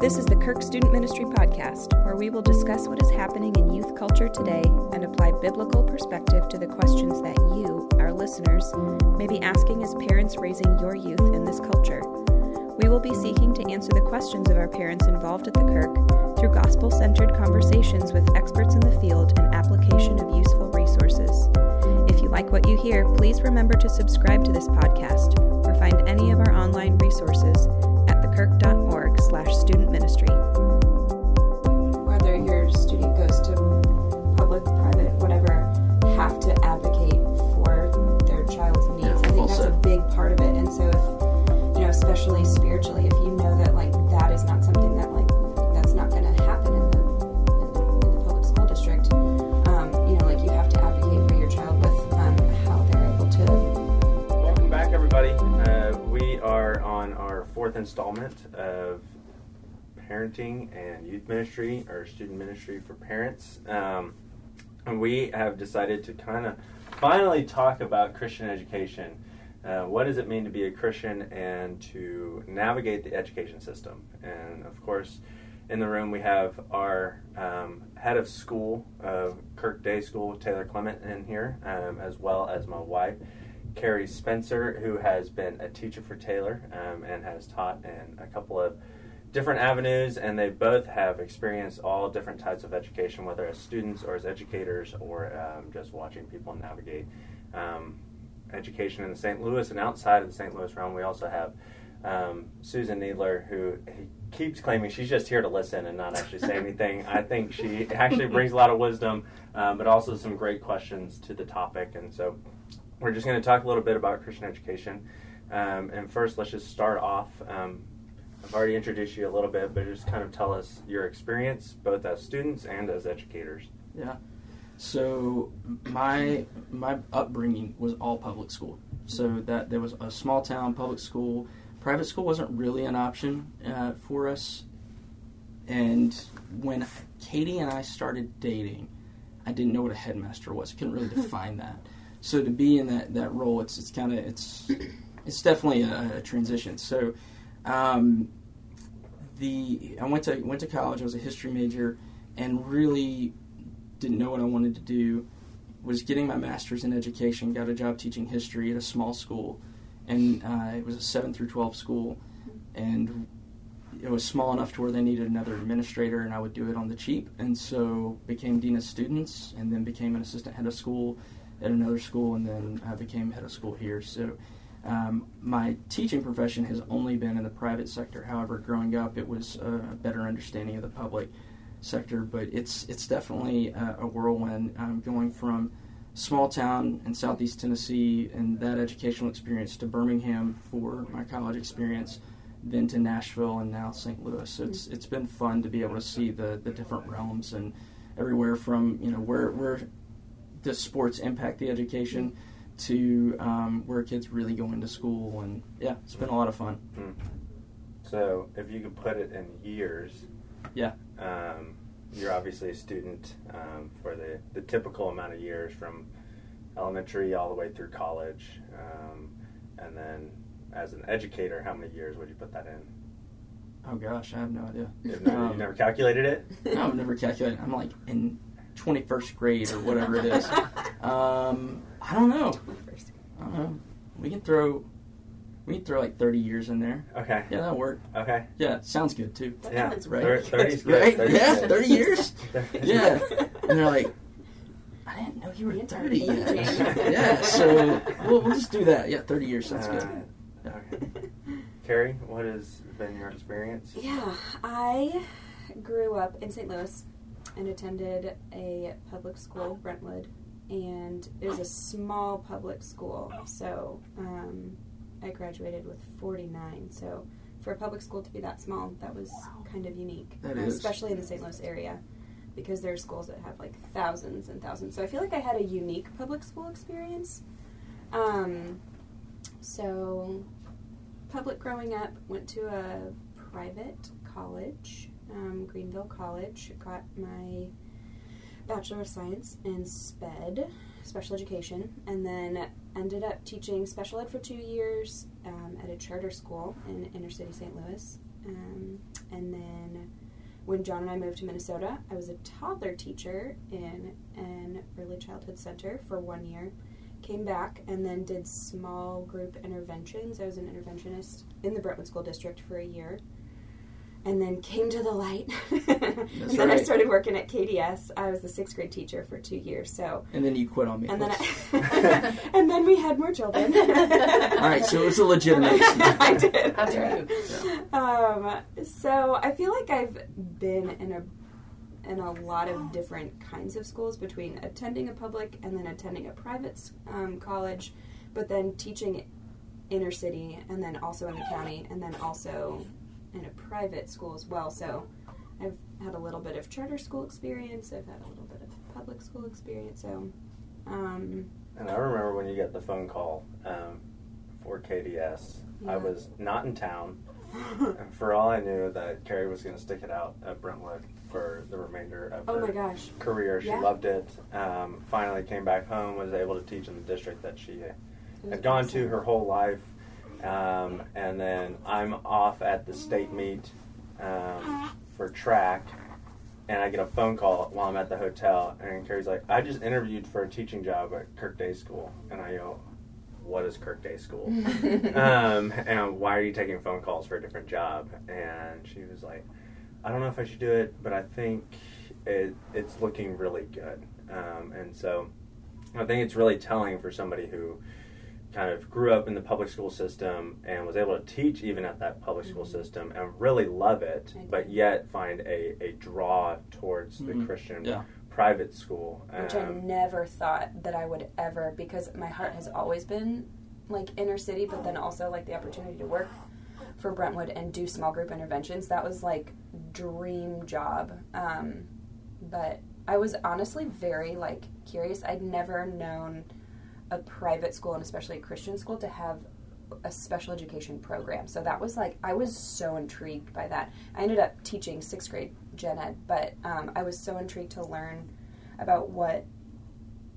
This is the Kirk Student Ministry Podcast, where we will discuss what is happening in youth culture today and apply biblical perspective to the questions that you, our listeners, may be asking as parents raising your youth in this culture. We will be seeking to answer the questions of our parents involved at the Kirk through gospel centered conversations with experts in the field and application of useful resources. If you like what you hear, please remember to subscribe to this podcast or find any of our online resources at thekirk.org fourth installment of parenting and youth ministry or student ministry for parents. Um, and we have decided to kind of finally talk about Christian education. Uh, what does it mean to be a Christian and to navigate the education system? And of course, in the room we have our um, head of school of Kirk Day School, Taylor Clement, in here, um, as well as my wife, Carrie Spencer, who has been a teacher for Taylor um, and has taught in a couple of different avenues, and they both have experienced all different types of education, whether as students or as educators or um, just watching people navigate um, education in the St. Louis and outside of the St. Louis realm. We also have um, Susan Needler, who he keeps claiming she's just here to listen and not actually say anything. I think she actually brings a lot of wisdom, um, but also some great questions to the topic, and so we're just going to talk a little bit about Christian education. Um, and first, let's just start off. Um, I've already introduced you a little bit, but just kind of tell us your experience, both as students and as educators. Yeah. So my my upbringing was all public school. So that there was a small town public school. Private school wasn't really an option uh, for us. And when Katie and I started dating, I didn't know what a headmaster was. I couldn't really define that. So to be in that, that role, it's it's kind of it's it's definitely a, a transition. So um, the I went to went to college. I was a history major, and really didn't know what I wanted to do. Was getting my master's in education. Got a job teaching history at a small school, and uh, it was a seven through twelve school, and it was small enough to where they needed another administrator, and I would do it on the cheap. And so became dean of students, and then became an assistant head of school at another school, and then I became head of school here. So. Um, my teaching profession has only been in the private sector. However, growing up, it was a better understanding of the public sector. But it's it's definitely a, a whirlwind. Um, going from small town in southeast Tennessee and that educational experience to Birmingham for my college experience, then to Nashville and now St. Louis. So it's it's been fun to be able to see the the different realms and everywhere from you know where where does sports impact the education to um, where kids really go into school and yeah it's been a lot of fun So, if you could put it in years, Yeah. um, you're obviously a student um, for the, the typical amount of years from elementary all the way through college. Um, and then, as an educator, how many years would you put that in? oh gosh i have no idea You've never, Um, never calculated it? no, i've never calculated it. i'm like in 21st grade or whatever it is um, i don't know i don't know we can throw we can throw like 30 years in there Okay. yeah that'll work Okay. yeah sounds good too That Yeah. sounds Right. really Thir- 30's good. good. right 30's yeah good. 30 years yeah and they're like i didn't know you were 30 yet yeah so we'll, we'll just do that yeah 30 years sounds good Uh, okay. Carrie, what has been your experience? Yeah, I grew up in St. Louis and attended a public school, Brentwood, and it was a small public school. So um, I graduated with 49. So for a public school to be that small, that was kind of unique, especially in the St. Louis area. Because there are schools that have like thousands and thousands. So I feel like I had a unique public school experience. Um, so public growing up, went to a private college, um, Greenville College. Got my Bachelor of Science in SPED, special education, and then ended up teaching special ed for two years um, at a charter school in inner city St. Louis. Um, and then when John and I moved to Minnesota, I was a toddler teacher in an early childhood center for one year. Came back and then did small group interventions. I was an interventionist in the Brentwood School District for a year and then came to the light. and then I started working at KDS. I was the sixth grade teacher for two years. So, And then you quit on me. and then I, and then we had more children. All right, so it was a legitimate. I did. How dare you? Um, so I feel like I've been in a in a lot of different kinds of schools between attending a public and then attending a private um, college, but then teaching inner city and then also in the county and then also in a private school as well. So I've had a little bit of charter school experience. I've had a little bit of public school experience. So um, And I remember when you got the phone call um, for KDS. Yeah. I was not in town. and for all I knew, that Carrie was going to stick it out at Brentwood for the remainder of oh her my gosh. career. She Yeah. loved it. Um, finally came back home, was able to teach in the district that she had gone awesome. to her whole life. Um, and then I'm off at the state meet um, for track, and I get a phone call while I'm at the hotel, and Carrie's like, "I just interviewed for a teaching job at Kirk Day School," and I go, "What is Kirk Day School?" um, and why are you taking phone calls for a different job? And she was like, "I don't know if I should do it, but I think it, it's looking really good." Um, and so, I think it's really telling for somebody who kind of grew up in the public school system and was able to teach even at that public school Mhm. system and really love it, but yet find a, a draw towards the Mhm. Christian Yeah. private school. which I Um, never thought that I would ever because my heart has always been like inner city, but then also like the opportunity to work for Brentwood and do small group interventions. That was like dream job. Um, but I was honestly very like curious. I'd never known a private school and especially a Christian school to have a special education program. So that was like I was so intrigued by that. I ended up teaching sixth grade gen ed, but um, I was so intrigued to learn about what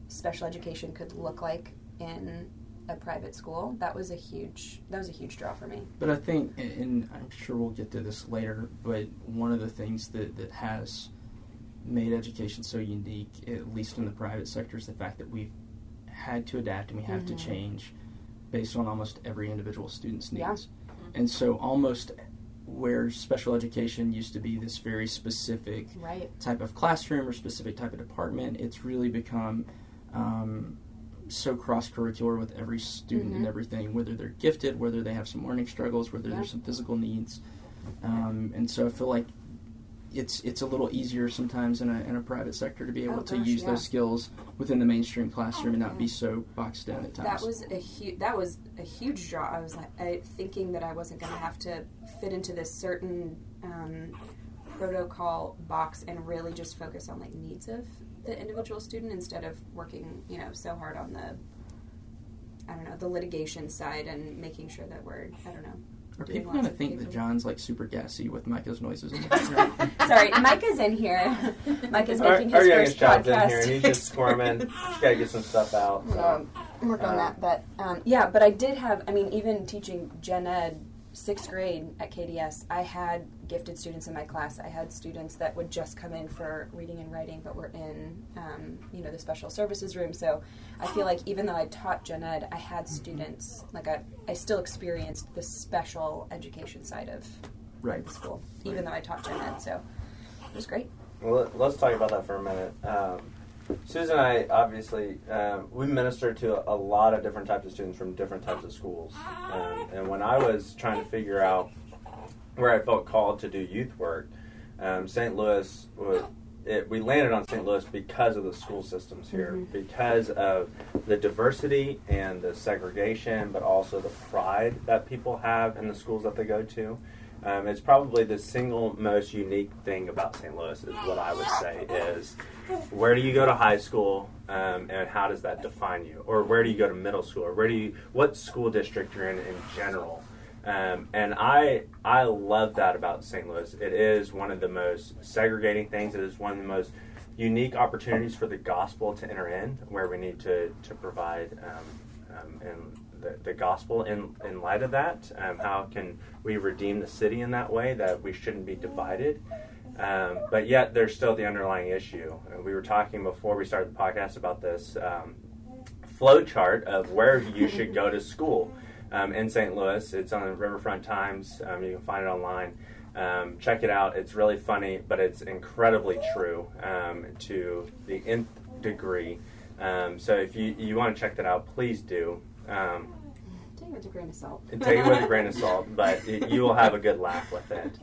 special education could look like in a private school. That was a huge that was a huge draw for me. But I think, and- I'm sure we'll get to this later, but one of the things that, that has made education so unique, at least in the private sector, is the fact that we've had to adapt and we have Mhm. to change based on almost every individual student's Yeah. needs. And so, almost where special education used to be this very specific Right. type of classroom or specific type of department, it's really become um, so cross curricular with every student and Mhm. everything, whether they're gifted, whether they have some learning struggles, whether Yeah. there's some physical needs. Um, and so I feel like it's it's a little easier sometimes in a, in a private sector to be able Oh, to gosh, use yeah. those skills within the mainstream classroom and not be so boxed in at times. That was a huge that was a huge draw. I was like I, thinking that I wasn't going to have to fit into this certain um, protocol box and really just focus on like needs of the individual student instead of working you know so hard on the I don't know the litigation side and making sure that we're I don't know Are people going to think that. John's like super gassy with Micah's noises in the background? Sorry, Micah's in here. Micah's our, making our his youngest first child's podcast. in here, and he's just squirming. He's got to get some stuff out. So. So work on Um, that. But um, yeah, but I did have. I mean, even teaching gen ed sixth grade at KDS, I had gifted students in my class. I had students that would just come in for reading and writing, but were in um, you know the special services room. So I feel like even though I taught gen ed, I had students like I I still experienced the special education side of right. the school, even though I taught gen ed. So it was great. Well, let- let's talk about that for a minute. Um, Susan and I, obviously, um, we minister to a, a lot of different types of students from different types of schools. Um, and when I was trying to figure out where I felt called to do youth work, um, St. Louis was. It, we landed on St. Louis because of the school systems here, Mhm. because of the diversity and the segregation, but also the pride that people have in the schools that they go to. Um, it's probably the single most unique thing about St. Louis is what I would say is where do you go to high school um, and how does that define you or where do you go to middle school or where do you what school district you're in in general um, and I I love that about St. Louis it is one of the most segregating things it is one of the most unique opportunities for the gospel to enter in where we need to to provide um, um, and the, the gospel in, in light of that. Um, how can we redeem the city in that way that we shouldn't be divided? Um, but yet, there's still the underlying issue. Uh, we were talking before we started the podcast about this um, flow chart of where you should go to school um, in St. Louis. It's on the Riverfront Times. Um, you can find it online. Um, check it out. It's really funny, but it's incredibly true um, to the nth degree. Um, so if you, you want to check that out, please do. Um, Take it with a grain of salt. take it with a grain of salt, but it, you will have a good laugh with it.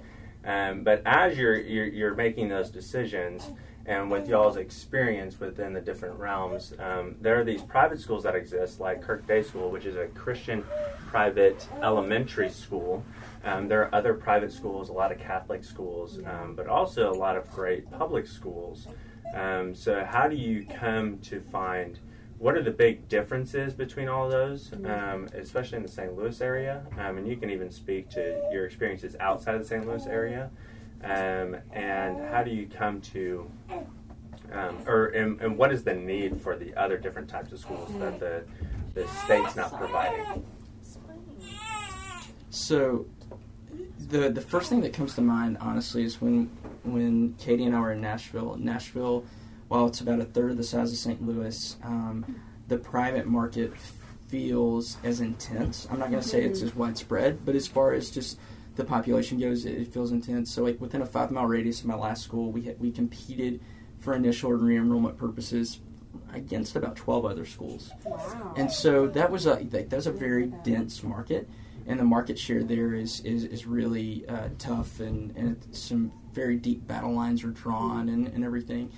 Um, but as you're, you're you're making those decisions, and with y'all's experience within the different realms, um, there are these private schools that exist, like Kirk Day School, which is a Christian private elementary school. Um, there are other private schools, a lot of Catholic schools, um, but also a lot of great public schools. Um, so, how do you come to find? What are the big differences between all of those, um, especially in the St. Louis area? Um, and you can even speak to your experiences outside of the St. Louis area. Um, and how do you come to, um, or and, and what is the need for the other different types of schools that the, the state's not providing? So, the the first thing that comes to mind, honestly, is when when Katie and I were in Nashville. Nashville, while it's about a third of the size of St. Louis, um, the private market feels as intense. I'm not going to say it's as widespread, but as far as just the population goes, it, it feels intense. So, like within a five mile radius of my last school, we had, we competed for initial and re-enrollment purposes against about 12 other schools. Wow. And so that was a that was a very dense market, and the market share there is is, is really uh, tough, and, and some very deep battle lines are drawn and, and everything.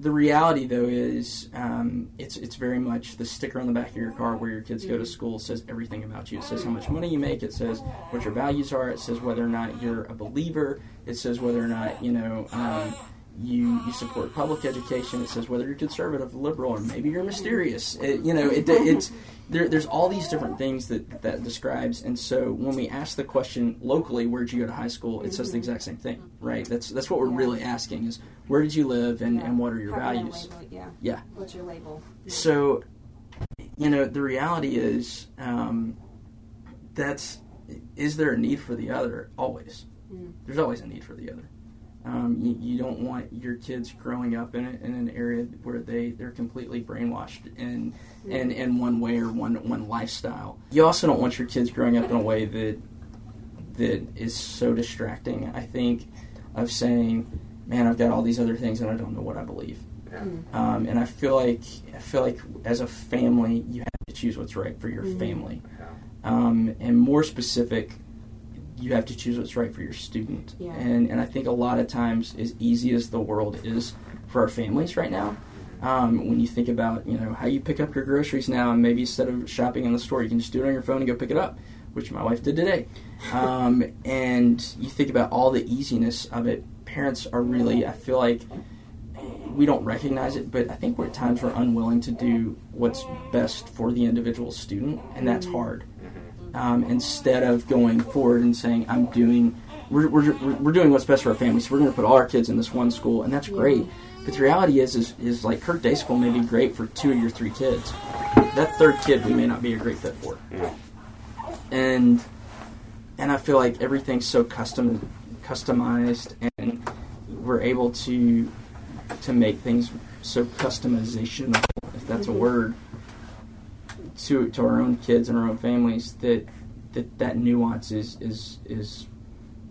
The reality, though, is um, it's it's very much the sticker on the back of your car where your kids go to school says everything about you. It says how much money you make. It says what your values are. It says whether or not you're a believer. It says whether or not you know. Um, you, you support public education. It says whether you're conservative, liberal, or maybe you're mysterious. It, you know, it, it's there, there's all these different things that that describes. And so when we ask the question locally, where'd you go to high school? It says the exact same thing, right? That's that's what we're really asking is where did you live and, and what are your How values? label? Yeah. Yeah. What's your label? So, you know, the reality is um, that's is there a need for the other? Always. Mm. There's always a need for the other. Um, you, you don't want your kids growing up in, a, in an area where they, they're completely brainwashed in, in, in one way or one, one lifestyle. You also don't want your kids growing up in a way that that is so distracting, I think, of saying, man, I've got all these other things and I don't know what I believe. Um, and I feel like I feel like as a family, you have to choose what's right for your Mhm. family. Um, and more specific, you have to choose what's right for your student. Yeah. And and I think a lot of times, as easy as the world is for our families right now, um, when you think about you know how you pick up your groceries now, and maybe instead of shopping in the store, you can just do it on your phone and go pick it up, which my wife did today. Um, and you think about all the easiness of it. Parents are really, I feel like, we don't recognize it, but I think we're at times we're unwilling to do what's best for the individual student, and that's hard. Um, instead of going forward and saying, "I'm doing, we're, we're, we're doing what's best for our family, so we're going to put all our kids in this one school, and that's great." But the reality is, is, is like Kirk Day School may be great for two of your three kids. That third kid, we may not be a great fit for, and and I feel like everything's so custom customized, and we're able to to make things so customizational, if that's a mm-hmm. word, to to our own kids and our own families that that that nuance is is is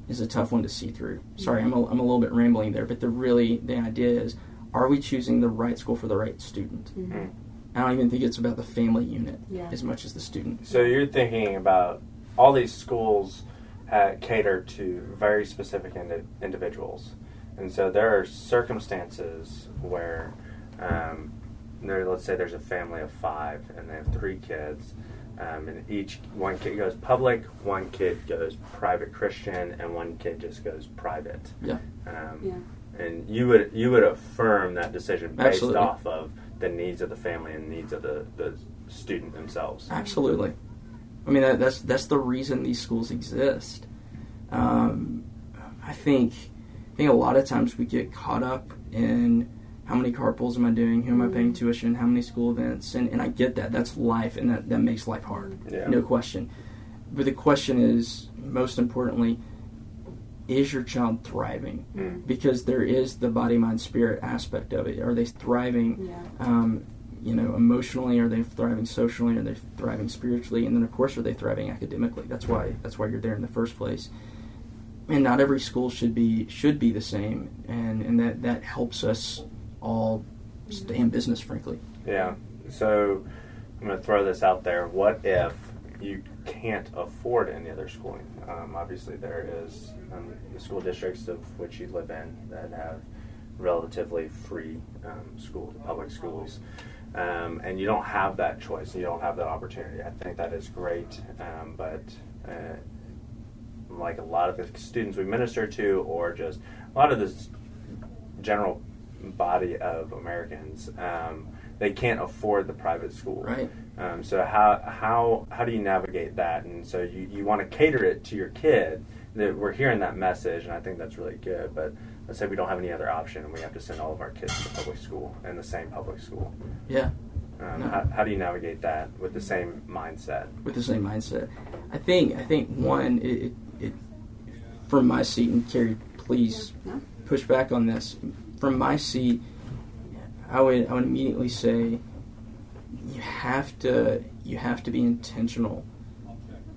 is a tough one to see through. Sorry, I'm a, I'm a little bit rambling there, but the really the idea is, are we choosing the right school for the right student? Mhm. I don't even think it's about the family unit Yeah. as much as the student. So you're thinking about all these schools uh, cater to very specific indi- individuals, and so there are circumstances where, um, there, let's say there's a family of five and they have three kids, um, and each one kid goes public, one kid goes private Christian, and one kid just goes private. Yeah. Um, Yeah. And you would you would affirm that decision based Absolutely. off of the needs of the family and needs of the, the student themselves. Absolutely. I mean, that, that's that's the reason these schools exist. Um, I think I think a lot of times we get caught up in how many car carpools am I doing? Who am I paying Mhm. tuition? How many school events? And, and I get that. That's life, and that, that makes life hard. Yeah. No question. But the question is, most importantly, is your child thriving? Mm. Because there is the body, mind, spirit aspect of it. Are they thriving? Yeah. Um, you know, emotionally? Are they thriving socially? Are they thriving spiritually? And then, of course, are they thriving academically? That's why that's why you're there in the first place. And not every school should be should be the same, and and that that helps us all stay in business, frankly. Yeah. So I'm going to throw this out there. What if you can't afford any other schooling? Um, obviously, there is um, the school districts of which you live in that have relatively free um, school, public schools. Um, and you don't have that choice. You don't have that opportunity. I think that is great, um, but uh, like a lot of the students we minister to, or just a lot of the general body of Americans, um, they can't afford the private school. Right. Um, so how how how do you navigate that? And so you, you want to cater it to your kid. That we're hearing that message, and I think that's really good. But let's say we don't have any other option, and we have to send all of our kids to public school and the same public school. Yeah. Um, No. how, how do you navigate that with the same mindset? with the same mindset. I think I think one it, it, it from my seat and Carrie, please No? push back on this. From my seat, I would I would immediately say you have to you have to be intentional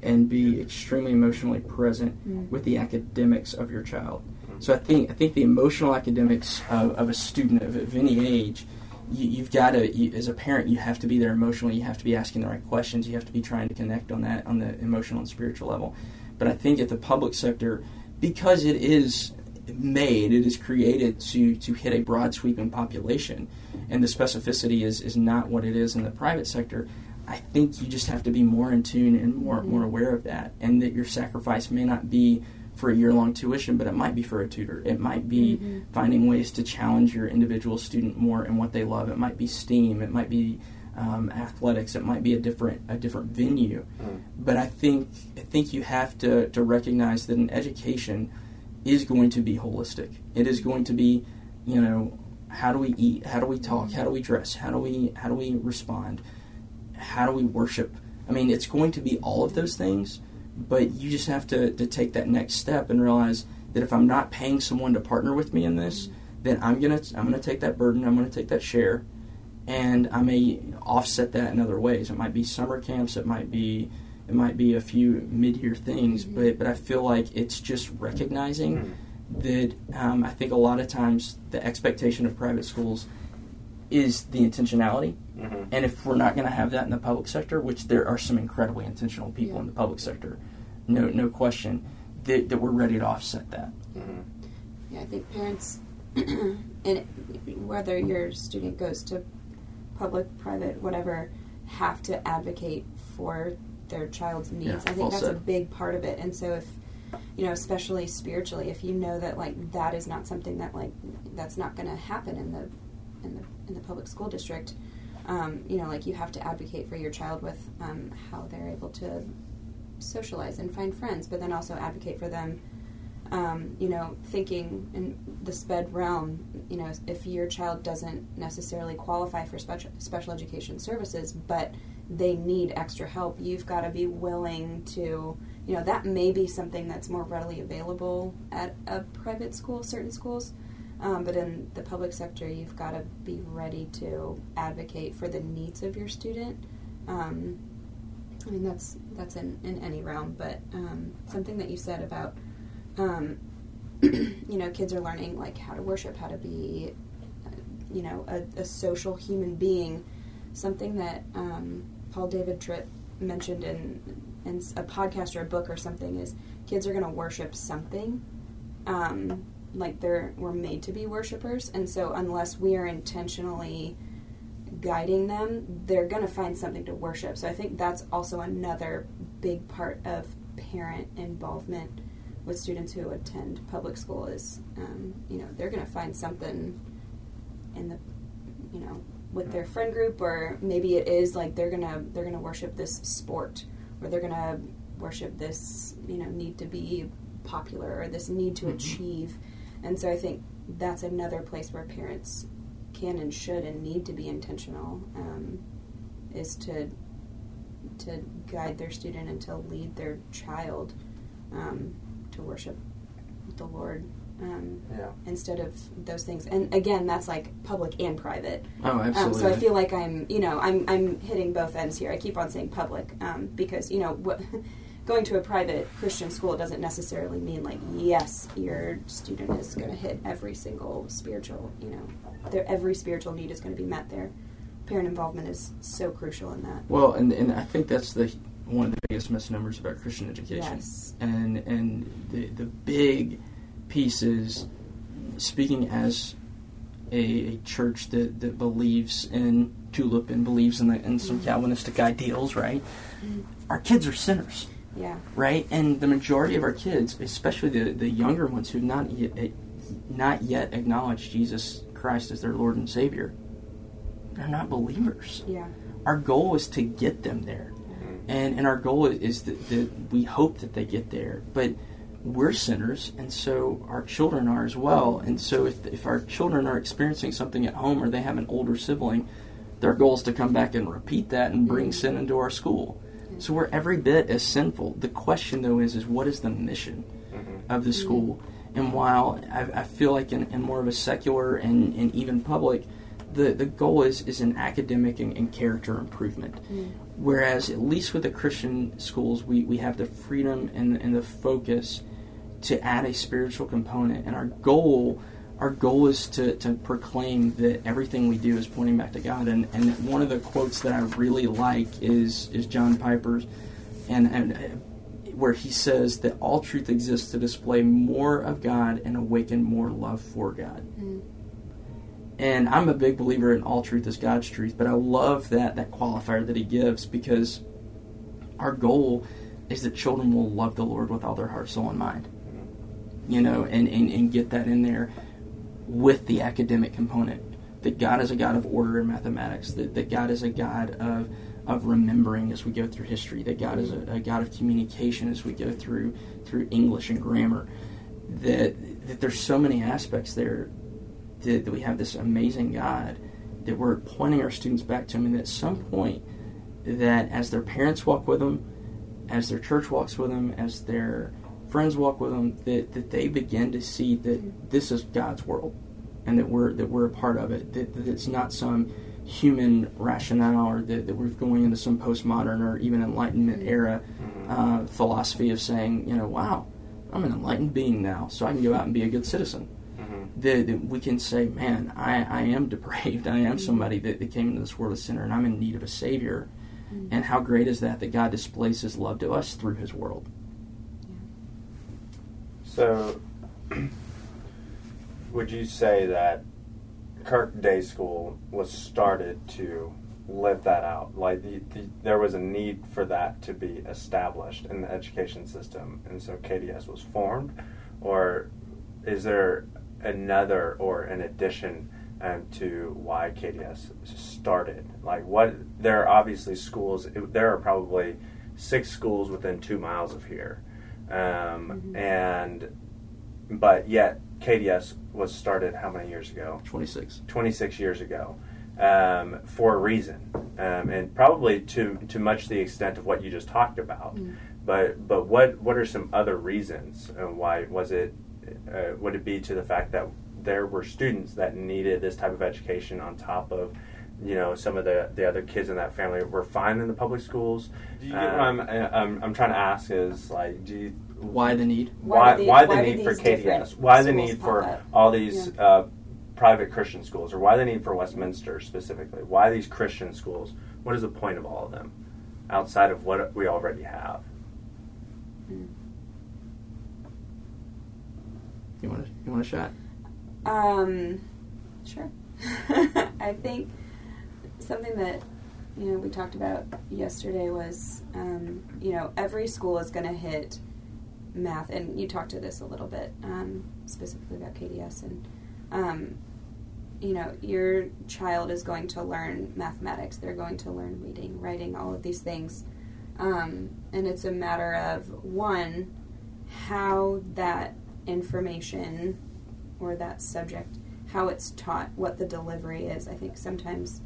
and be extremely emotionally present Mm. with the academics of your child. So I think I think the emotional academics of, of a student of, of any age, you, you've got to you, as a parent you have to be there emotionally. You have to be asking the right questions. You have to be trying to connect on that on the emotional and spiritual level. But I think at the public sector, because it is made, it is created to to hit a broad sweeping population, and the specificity is is not what it is in the private sector. I think you just have to be more in tune and more more aware of that, and that your sacrifice may not be for a year long tuition, but it might be for a tutor. It might be Mhm. finding ways to challenge your individual student more in what they love. It might be STEAM. It might be um, athletics. It might be a different a different venue. Mm. But I think I think you have to, to recognize that an education is going to be holistic. It is going to be, you know, how do we eat? How do we talk? How do we dress? How do we how do we respond? How do we worship? I mean, it's going to be all of those things, but you just have to, to take that next step and realize that if I'm not paying someone to partner with me in this, then I'm gonna I'm gonna take that burden. I'm gonna take that share, and I may offset that in other ways. It might be summer camps. It might be it might be a few mid-year things, but but I feel like it's just recognizing Mm. that um, I think a lot of times the expectation of private schools is the intentionality, Mhm. and if we're not going to have that in the public sector, which there are some incredibly intentional people Yeah. in the public sector, no no question, that, that we're ready to offset that. Mhm. Yeah, I think parents, and whether your student goes to public, private, whatever, have to advocate for their child's needs. Yeah, I think well that's a big part of it. And so if you know, especially spiritually, if you know that like that is not something that like that's not going to happen in the in the in the public school district, um, you know, like you have to advocate for your child with um, how they're able to socialize and find friends, but then also advocate for them um, you know, thinking in the sped realm, you know, if your child doesn't necessarily qualify for special special education services, but they need extra help, you've got to be willing to, you know, that may be something that's more readily available at a private school, certain schools. Um, but in the public sector, you've got to be ready to advocate for the needs of your student. Um, I mean, that's that's in, in any realm, but um, something that you said about um, you know, kids are learning like how to worship, how to be, uh, you know, a, a social human being. Something that um, Paul David Tripp mentioned in in a podcast or a book or something is kids are going to worship something. Um, like they're we're made to be worshipers, and so unless we are intentionally guiding them, they're going to find something to worship. So I think that's also another big part of parent involvement with students who attend public school is, um, you know, they're going to find something in the, you know, with their friend group, or maybe it is like they're gonna they're gonna worship this sport, or they're gonna worship this, you know, need to be popular or this need to Mhm. achieve, and so I think that's another place where parents can and should and need to be intentional um, is to to guide their student and to lead their child um, to worship the Lord um, Yeah. instead of those things. And again, that's like public and private. Oh, Um, absolutely. so I feel like I'm, you know, I'm I'm hitting both ends here. I keep on saying public um, because you know what. Going to a private Christian school doesn't necessarily mean like yes, your student is going to hit every single spiritual, you know, their every spiritual need is going to be met there. Parent involvement is so crucial in that. Well, and and I think that's the one of the biggest misnomers about Christian education. Yes. And and the the big piece is speaking as a, a church that, that believes in tulip and believes in the, in some Calvinistic ideals, right? Mm-hmm. Our kids are sinners, Yeah. right? And the majority of our kids, especially the, the younger ones who've not yet eh, not yet acknowledged Jesus Christ as their Lord and Savior, they're not believers Yeah. our goal is to get them there mm-hmm. and and our goal is that, that we hope that they get there but we're sinners and so our children are as well. And so if, if our children are experiencing something at home or they have an older sibling their goal is to come back and repeat that and bring sin into our school. So we're every bit as sinful. The question though is is what is the mission mm-hmm. of the school? And while I, I feel like in, in more of a secular and, and even public the, the goal is, is an academic and, and character improvement. Mm. Whereas, at least with the Christian schools, we, we have the freedom and, and the focus to add a spiritual component. And our goal our goal is to, to proclaim that everything we do is pointing back to God. And, and one of the quotes that I really like is, is John Piper's, and, and uh, where he says that all truth exists to display more of God and awaken more love for God. And I'm a big believer in all truth is God's truth, but I love that that qualifier that he gives because our goal is that children will love the Lord with all their heart, soul, and mind. You know, and, and, and get that in there with the academic component. That God is a God of order in mathematics, that, that God is a God of of remembering as we go through history, that God is a, a God of communication as we go through through English and grammar. That that there's so many aspects there that, that we have this amazing God that we're pointing our students back to him and at some point that as their parents walk with them as their church walks with them as their friends walk with them that, that they begin to see that this is God's world and that we're that we're a part of it that, that it's not some human rationale or that, that we're going into some postmodern or even enlightenment mm-hmm. era mm-hmm. uh, philosophy of saying you know wow I'm an enlightened being now so I can go out and be a good citizen mm-hmm. that, that we can say, man, I, I am depraved. I am somebody that, that came into this world a sinner, and I'm in need of a Savior. And how great is that that God displays His love to us through His world? So, would you say that Kirk Day School was started to live that out? Like, the, the, there was a need for that to be established in the education system, and so KDS was formed? Or is there another or an addition um, to why KDS started? Like, what? There are obviously schools. There are probably six schools within two miles of here, um, and but yet KDS was started how many years ago? 26. 26 years ago um, for a reason, um, and probably to to much the extent of what you just talked about. But but what what are some other reasons? Uh, why was it? Uh, would it be to the fact that there were students that needed this type of education on top of you know some of the the other kids in that family were fine in the public schools? Do you get what I'm, I'm I'm trying to ask is like do you Why the need? why Why do why, the- the why need for KDS? Why the need for up? all these uh, private Christian schools, or why the need for Westminster specifically? Why these Christian schools? What is the point of all of them outside of what we already have? You want to you want a shot? Um, sure. I think something that you know we talked about yesterday was um, you know every school is going to hit math, and you talked to this a little bit um, specifically about KDS, and um, you know your child is going to learn mathematics. They're going to learn reading, writing, all of these things, um, and it's a matter of one how that information or that subject how it's taught, what the delivery is. I think sometimes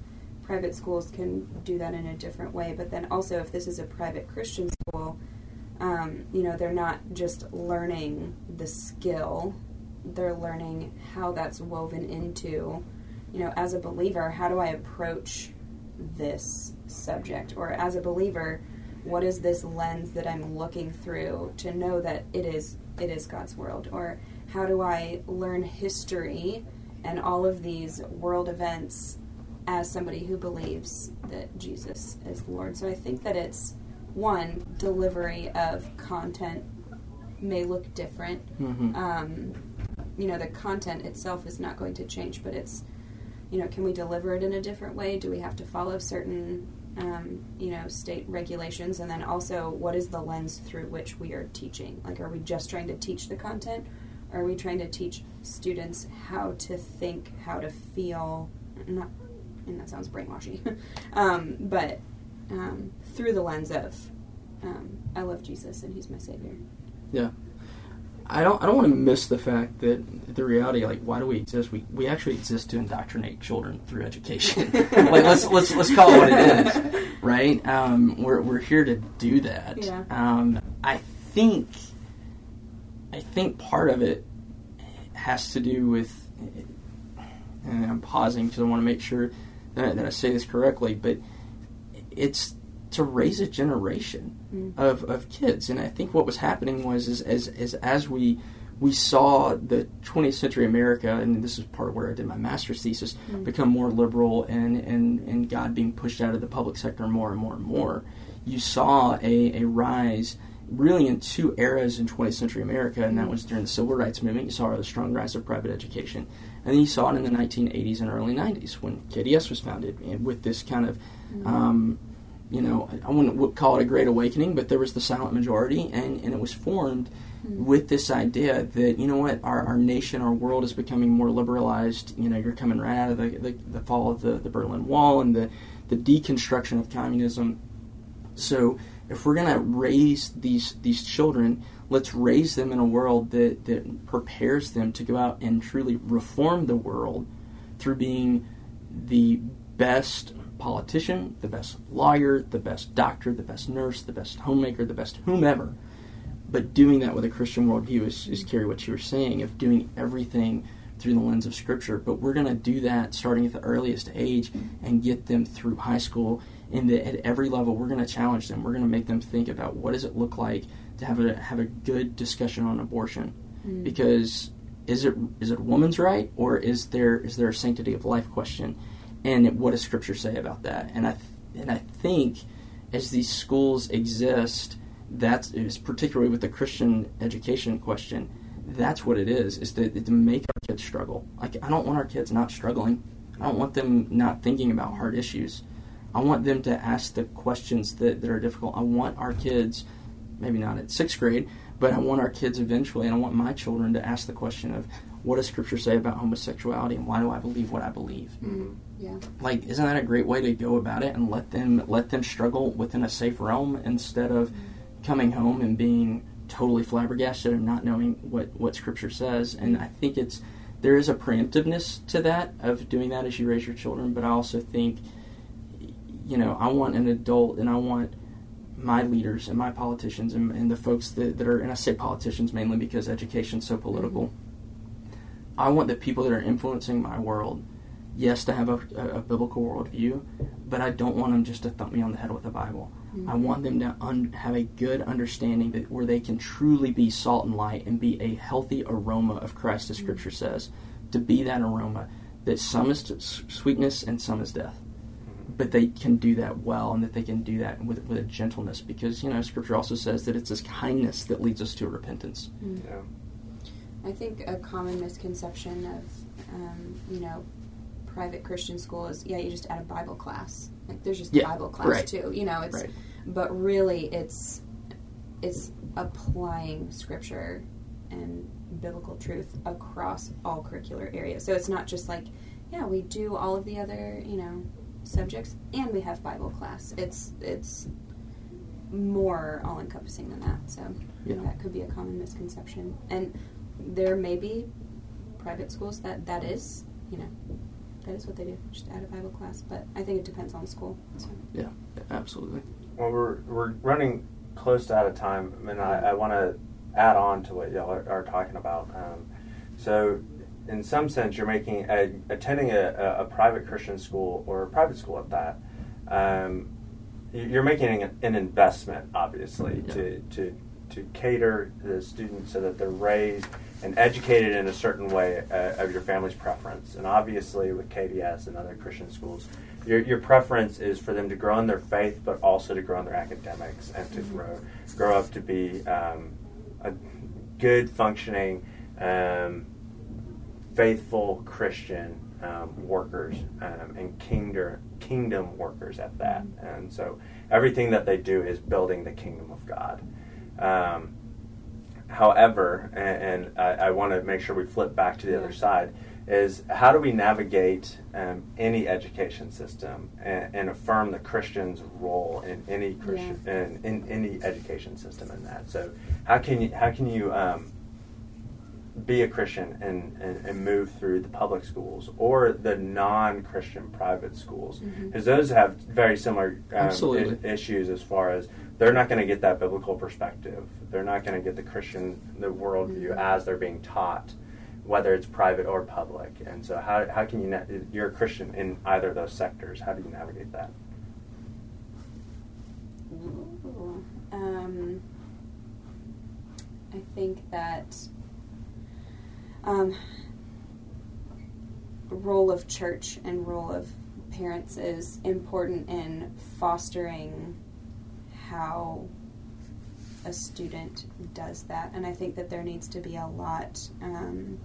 private schools can do that in a different way, but then also if this is a private Christian school, um, you know, they're not just learning the skill, they're learning how that's woven into, you know, as a believer, how do I approach this subject? Or as a believer, what is this lens that I'm looking through to know that it is it is God's world? Or how do I learn history and all of these world events as somebody who believes that Jesus is Lord? So I think that it's one delivery of content may look different. Mm-hmm. Um, you know, the content itself is not going to change, but it's you know, can we deliver it in a different way? Do we have to follow certain um, you know, state regulations, and then also what is the lens through which we are teaching? Like, are we just trying to teach the content? Or are we trying to teach students how to think, how to feel? Not, and that sounds brainwashy, um, but um, through the lens of, um, I love Jesus and He's my Savior. Yeah. I don't. I don't want to miss the fact that the reality, like, why do we exist? We we actually exist to indoctrinate children through education. like, let's let's let's call it what it is, right? Um, we're we're here to do that. Yeah. Um, I think. I think part of it has to do with, and I'm pausing because I want to make sure that, that I say this correctly, but it's to raise a generation Mm. of, of kids. And I think what was happening was is, as, as, as we we saw the 20th century America, and this is part of where I did my master's thesis, Mm. become more liberal and, and, and God being pushed out of the public sector more and more and more. You saw a, a rise really in two eras in 20th century America, and that was during the Civil Rights Movement. You saw the strong rise of private education. And then you saw it in the 1980s and early 90s when KDS was founded, and with this kind of um, you know, I wouldn't call it a great awakening, but there was the silent majority, and, and it was formed with this idea that, you know what, our, our nation, our world is becoming more liberalized. You know, you're coming right out of the, the, the fall of the, the Berlin Wall and the, the deconstruction of communism. So if we're going to raise these, these children, let's raise them in a world that, that prepares them to go out and truly reform the world through being the best politician, the best lawyer, the best doctor, the best nurse, the best homemaker, the best whomever. But doing that with a Christian worldview is, is Carrie, what you were saying, of doing everything through the lens of Scripture. But we're going to do that starting at the earliest age and get them through high school. And at every level, we're going to challenge them. We're going to make them think about what does it look like have a have a good discussion on abortion, mm. because is it is it a woman's right or is there is there a sanctity of life question, and what does Scripture say about that? And I th- and I think as these schools exist, that's is particularly with the Christian education question. That's what it is: is to, to make our kids struggle. Like I don't want our kids not struggling. I don't want them not thinking about hard issues. I want them to ask the questions that, that are difficult. I want our kids, maybe not at sixth grade, but I want our kids eventually, and I want my children to ask the question of what does Scripture say about homosexuality and why do I believe what I believe? Mm. Yeah. Like, isn't that a great way to go about it and let them let them struggle within a safe realm instead of coming home and being totally flabbergasted and not knowing what what Scripture says? And I think it's there is a preemptiveness to that of doing that as you raise your children, but I also think you know, I want an adult and I want my leaders and my politicians and, and the folks that, that are, and I say politicians mainly because education's so political. I want the people that are influencing my world, yes, to have a, a, a biblical worldview, but I don't want them just to thump me on the head with the Bible. Mm-hmm. I want them to un- have a good understanding that where they can truly be salt and light and be a healthy aroma of Christ, as mm-hmm. Scripture says, to be that aroma that some is sweetness and some is death but they can do that well and that they can do that with, with a gentleness because you know scripture also says that it's this kindness that leads us to repentance Yeah. I think a common misconception of, um, you know, private Christian school is, yeah, you just add a Bible class. Like, there's just Yeah, Bible class right. too. You know, it's, Right. but really, it's, it's applying Scripture and biblical truth across all curricular areas. So it's not just like, yeah, we do all of the other, you know, subjects, and we have Bible class. It's, it's more all encompassing than that. So Yeah. that could be a common misconception. And there may be private schools that that is you know, that is what they do, just add a Bible class. But I think it depends on the school. So. Yeah, absolutely. Well, we're, we're running close to out of time, and I, I want to add on to what y'all are, are talking about. Um, so, in some sense, you're making a, attending a, a, private Christian school or a private school at that. Um, you're making an investment, obviously, yeah. to, to to cater the students so that they're raised and educated in a certain way uh, of your family's preference. And obviously, with KDS and other Christian schools, your, your preference is for them to grow in their faith, but also to grow in their academics and to mm-hmm. grow grow up to be um, a good, functioning, um, faithful Christian um, workers um, and kingdom kingdom workers at that. And so, everything that they do is building the kingdom of God. Um, however, and, and I, I want to make sure we flip back to the yeah. other side, is how do we navigate um, any education system and, and, affirm the Christian's role in any Christian yeah. in, in any education system in that? So how can you how can you um, be a Christian and, and, and, move through the public schools or the non-Christian private schools because mm-hmm. those have very similar um, I- issues as far as they're not going to get that biblical perspective. They're not going to get the Christian the worldview mm-hmm. as they're being taught, whether it's private or public. And so, how, how can you na- you're a Christian in either of those sectors? How do you navigate that? Um, I think that um, role of church and role of parents is important in fostering how a student does that. And I think that there needs to be a lot um,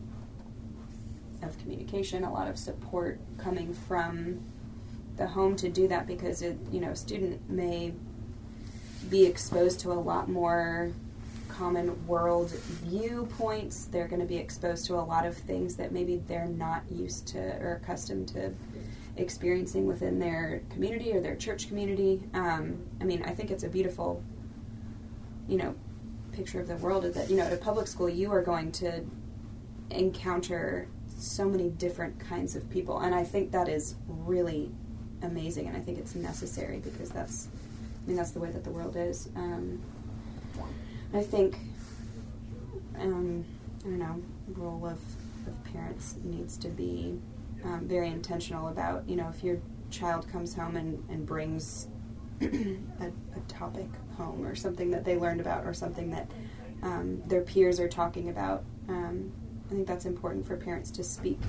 of communication, a lot of support coming from the home to do that because it, you know, a student may be exposed to a lot more common world viewpoints. They're going to be exposed to a lot of things that maybe they're not used to or accustomed to experiencing within their community or their church community. Um, I mean, I think it's a beautiful, you know, picture of the world. That you know, at a public school, you are going to encounter so many different kinds of people, and I think that is really amazing, and I think it's necessary because that's, I mean, that's the way that the world is. Um, I think, um, I don't know, role of, of parents needs to be um, very intentional about, you know, if your child comes home and, and brings a, a, topic home or something that they learned about or something that um, their peers are talking about, um, I think that's important for parents to speak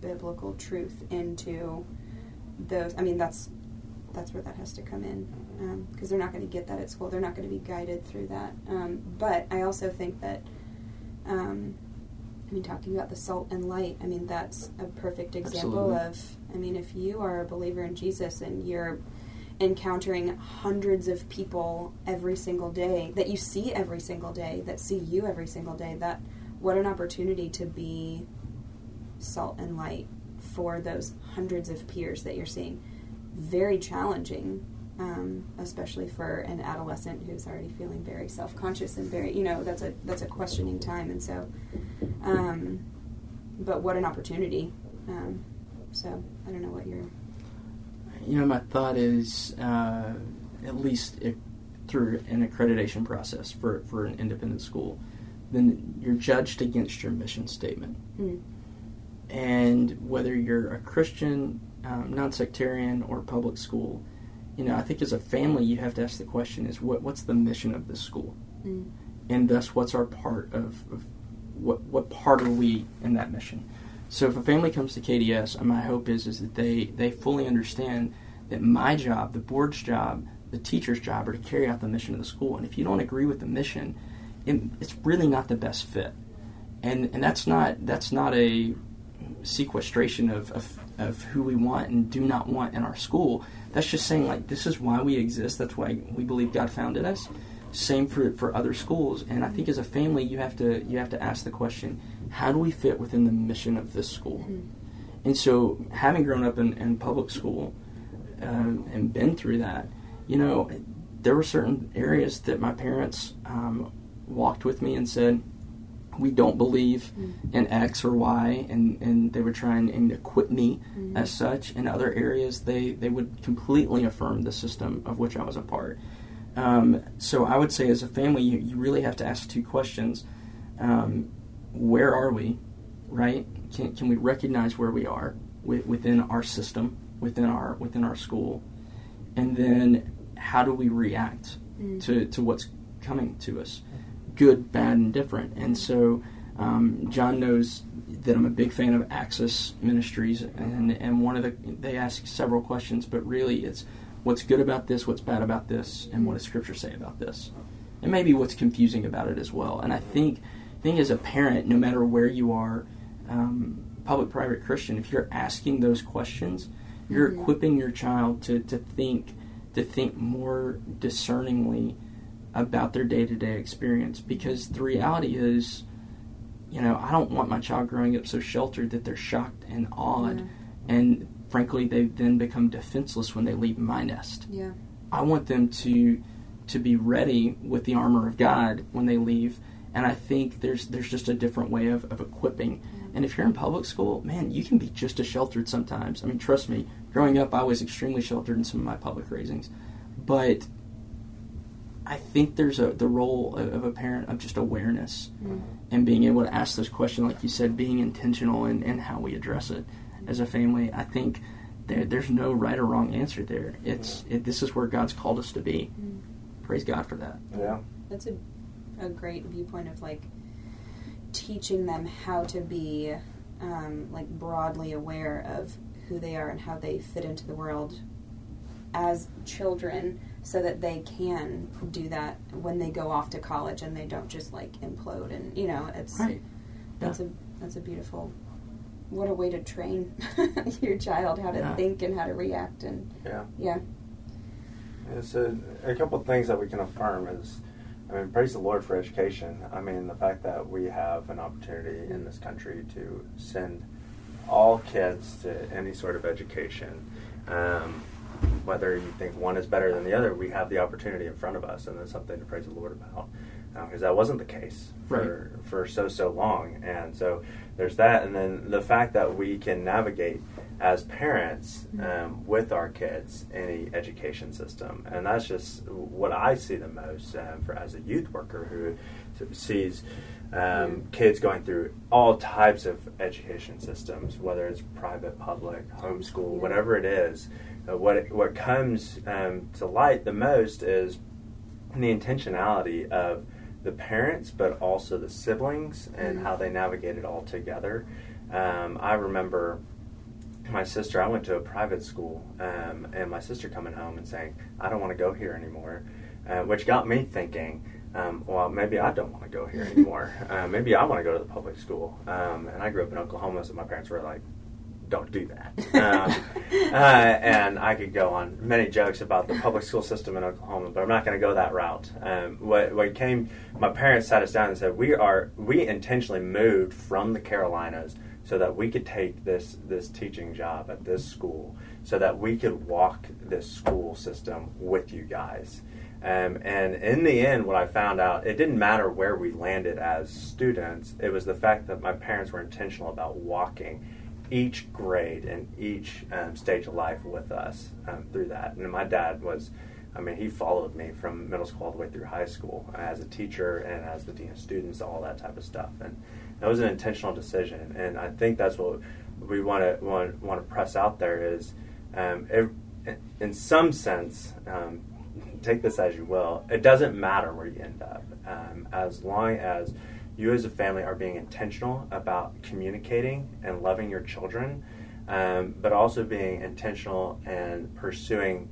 biblical truth into those. I mean, that's that's where that has to come in because um, they're not going to get that at school. They're not going to be guided through that. Um, but I also think that um, I mean, talking about the salt and light, I mean, that's a perfect example Absolutely. of, I mean, if you are a believer in Jesus and you're encountering hundreds of people every single day that you see every single day, that see you every single day, that what an opportunity to be salt and light for those hundreds of peers that you're seeing. Very challenging, um, especially for an adolescent who's already feeling very self-conscious and very, you know, that's a that's a questioning time, and so, um, but what an opportunity. Um, so I don't know what your. You know, my thought is uh, at least it, through an accreditation process for for an independent school, then you're judged against your mission statement. Mm. And whether you're a Christian, um, non-sectarian, or public school, you know, I think as a family, you have to ask the question: Is what what's the mission of this school, mm. and thus what's our part of, of, what what part are we in that mission? So if a family comes to KDS, my hope is is that they they fully understand that my job, the board's job, the teacher's job, are to carry out the mission of the school. And if you don't agree with the mission, it, it's really not the best fit. And and that's not that's not a sequestration of, of of who we want and do not want in our school that's just saying like this is why we exist. That's why we believe God founded us. Same for for other schools. And I think as a family, you have to you have to ask the question: How do we fit within the mission of this school? Mm-hmm. And so, having grown up in, in public school um, and been through that, you know, there were certain areas that my parents um, walked with me and said, we don't believe Mm. in X or Y, and, and they would try and, equip me Mhm. as such. In other areas, they, they would completely affirm the system of which I was a part. Um, so I would say, as a family, you, you really have to ask two questions: um, Where are we? Right? Can, can we recognize where we are wi- within our system, within our within our school, and then how do we react Mm. to, to what's coming to us, good, bad, and different. And so um, John knows that I'm a big fan of Axis Ministries, and, and one of the they ask several questions, but really it's what's good about this, what's bad about this, and what does Scripture say about this, and maybe what's confusing about it as well. And I think think as a parent, no matter where you are, um, public, private, Christian, if you're asking those questions, you're Mhm. equipping your child to, to think to think more discerningly about their day to day experience because the reality is, you know, I don't want my child growing up so sheltered that they're shocked and awed, Yeah. and frankly, they then become defenseless when they leave my nest. Yeah. I want them to to be ready with the armor of God when they leave. And I think there's there's just a different way of, of equipping. And if you're in public school, man, you can be just as sheltered sometimes. I mean, trust me, growing up, I was extremely sheltered in some of my public raisings. But I think there's a the role of, of a parent of just awareness Mm. and being able to ask those questions, like you said, being intentional in, in how we address it as a family. I think there, there's no right or wrong answer there. It's it, this is where God's called us to be. Mm. Praise God for that. Yeah. That's a, a great viewpoint of like teaching them how to be um, like broadly aware of who they are and how they fit into the world as children so that they can do that when they go off to college and they don't just like implode and you know it's Right. that's a that's a beautiful what a way to train your child how to Yeah. think and how to react and Yeah. yeah It's a, a couple of things that we can affirm is, I mean, praise the Lord for education. I mean, the fact that we have an opportunity in this country to send all kids to any sort of education, um, whether you think one is better than the other, we have the opportunity in front of us, and that's something to praise the Lord about. Because that wasn't the case for, for so, so long. And so there's that. And then the fact that we can navigate as parents um, with our kids any education system. And that's just what I see the most um, for as a youth worker who sees um, kids going through all types of education systems, whether it's private, public, homeschool, whatever it is. Uh, what what comes um, to light the most is the intentionality of the parents, but also the siblings and Mhm. how they navigate it all together. Um, I remember my sister. I went to a private school, um, and my sister coming home and saying, "I don't want to go here anymore," uh, which got me thinking. Um, well, maybe I don't want to go here anymore. uh, maybe I want to go to the public school. Um, and I grew up in Oklahoma, so my parents were like, "Don't do that." Um, uh, and I could go on many jokes about the public school system in Oklahoma, but I'm not going to go that route. Um, what, what came, my parents sat us down and said, "We are we intentionally moved from the Carolinas so that we could take this this teaching job at this school, so that we could walk this school system with you guys." Um, and in the end, what I found out, it didn't matter where we landed as students. It was the fact that my parents were intentional about walking each grade and each um, stage of life with us um, through that. And my dad was, I mean, he followed me from middle school all the way through high school as a teacher and as the dean of students, all that type of stuff. And that was an intentional decision. And I think that's what we want to want, to press out there is, um, in some sense, um, take this as you will. It doesn't matter where you end up, um, as long as you as a family are being intentional about communicating and loving your children, um, but also being intentional and pursuing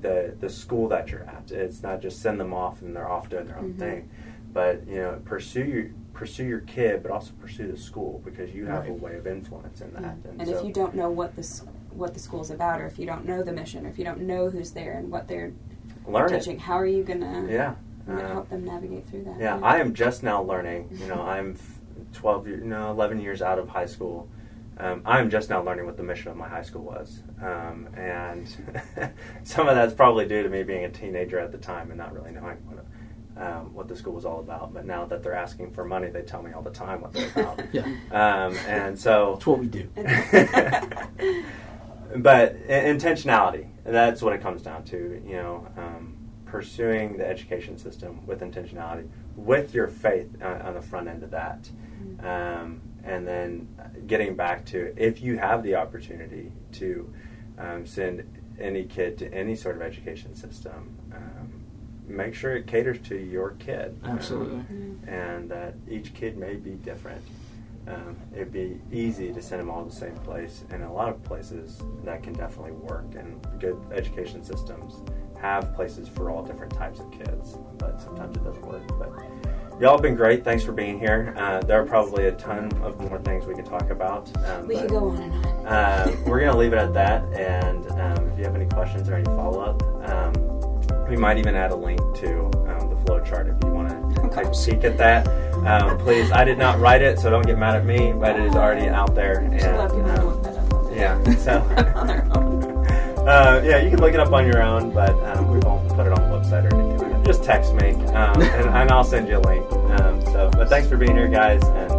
the the school that you're at. It's not just send them off and they're off doing their own Mhm. thing, but you know pursue your pursue your kid, but also pursue the school because you have a way of influence in that. Yeah. And, And so, if you don't know what this what the school's about, or if you don't know the mission, or if you don't know who's there and what they're learn it, teaching, how are you gonna, yeah. You Uh, help them navigate through that? Yeah, I am just now learning. You know, I'm f- 12, year, no, 11 years out of high school. Um, I'm just now learning what the mission of my high school was. Um, and some of that's probably due to me being a teenager at the time and not really knowing what um, what the school was all about. But now that they're asking for money, they tell me all the time what they're about. Yeah, um, and so It's what we do. but intentionality that's what it comes down to you know um, pursuing the education system with intentionality with your faith on, on the front end of that Mm-hmm. um, and then getting back to if you have the opportunity to um, send any kid to any sort of education system um, make sure it caters to your kid Um, Absolutely. and that each kid may be different um, it'd be easy to send them all to the same place. And a lot of places that can definitely work. And good education systems have places for all different types of kids, but sometimes it doesn't work. But y'all have been great. Thanks for being here. Uh, there are probably a ton of more things we could talk about. Um, We but, could go on and on. uh, we're going to leave it at that. And um, if you have any questions or any follow up, um, we might even add a link to um, the flow chart if you want to take a peek at that. Um, please, I did not write it, so don't get mad at me, but it is already out there. And, Should love people to um, look that up on their- yeah, so on their own. Uh, yeah, you can look it up on your own, but um, we won't put it on the website or anything. Just text me, um, and, and I'll send you a link. Um, so, but thanks for being here, guys, and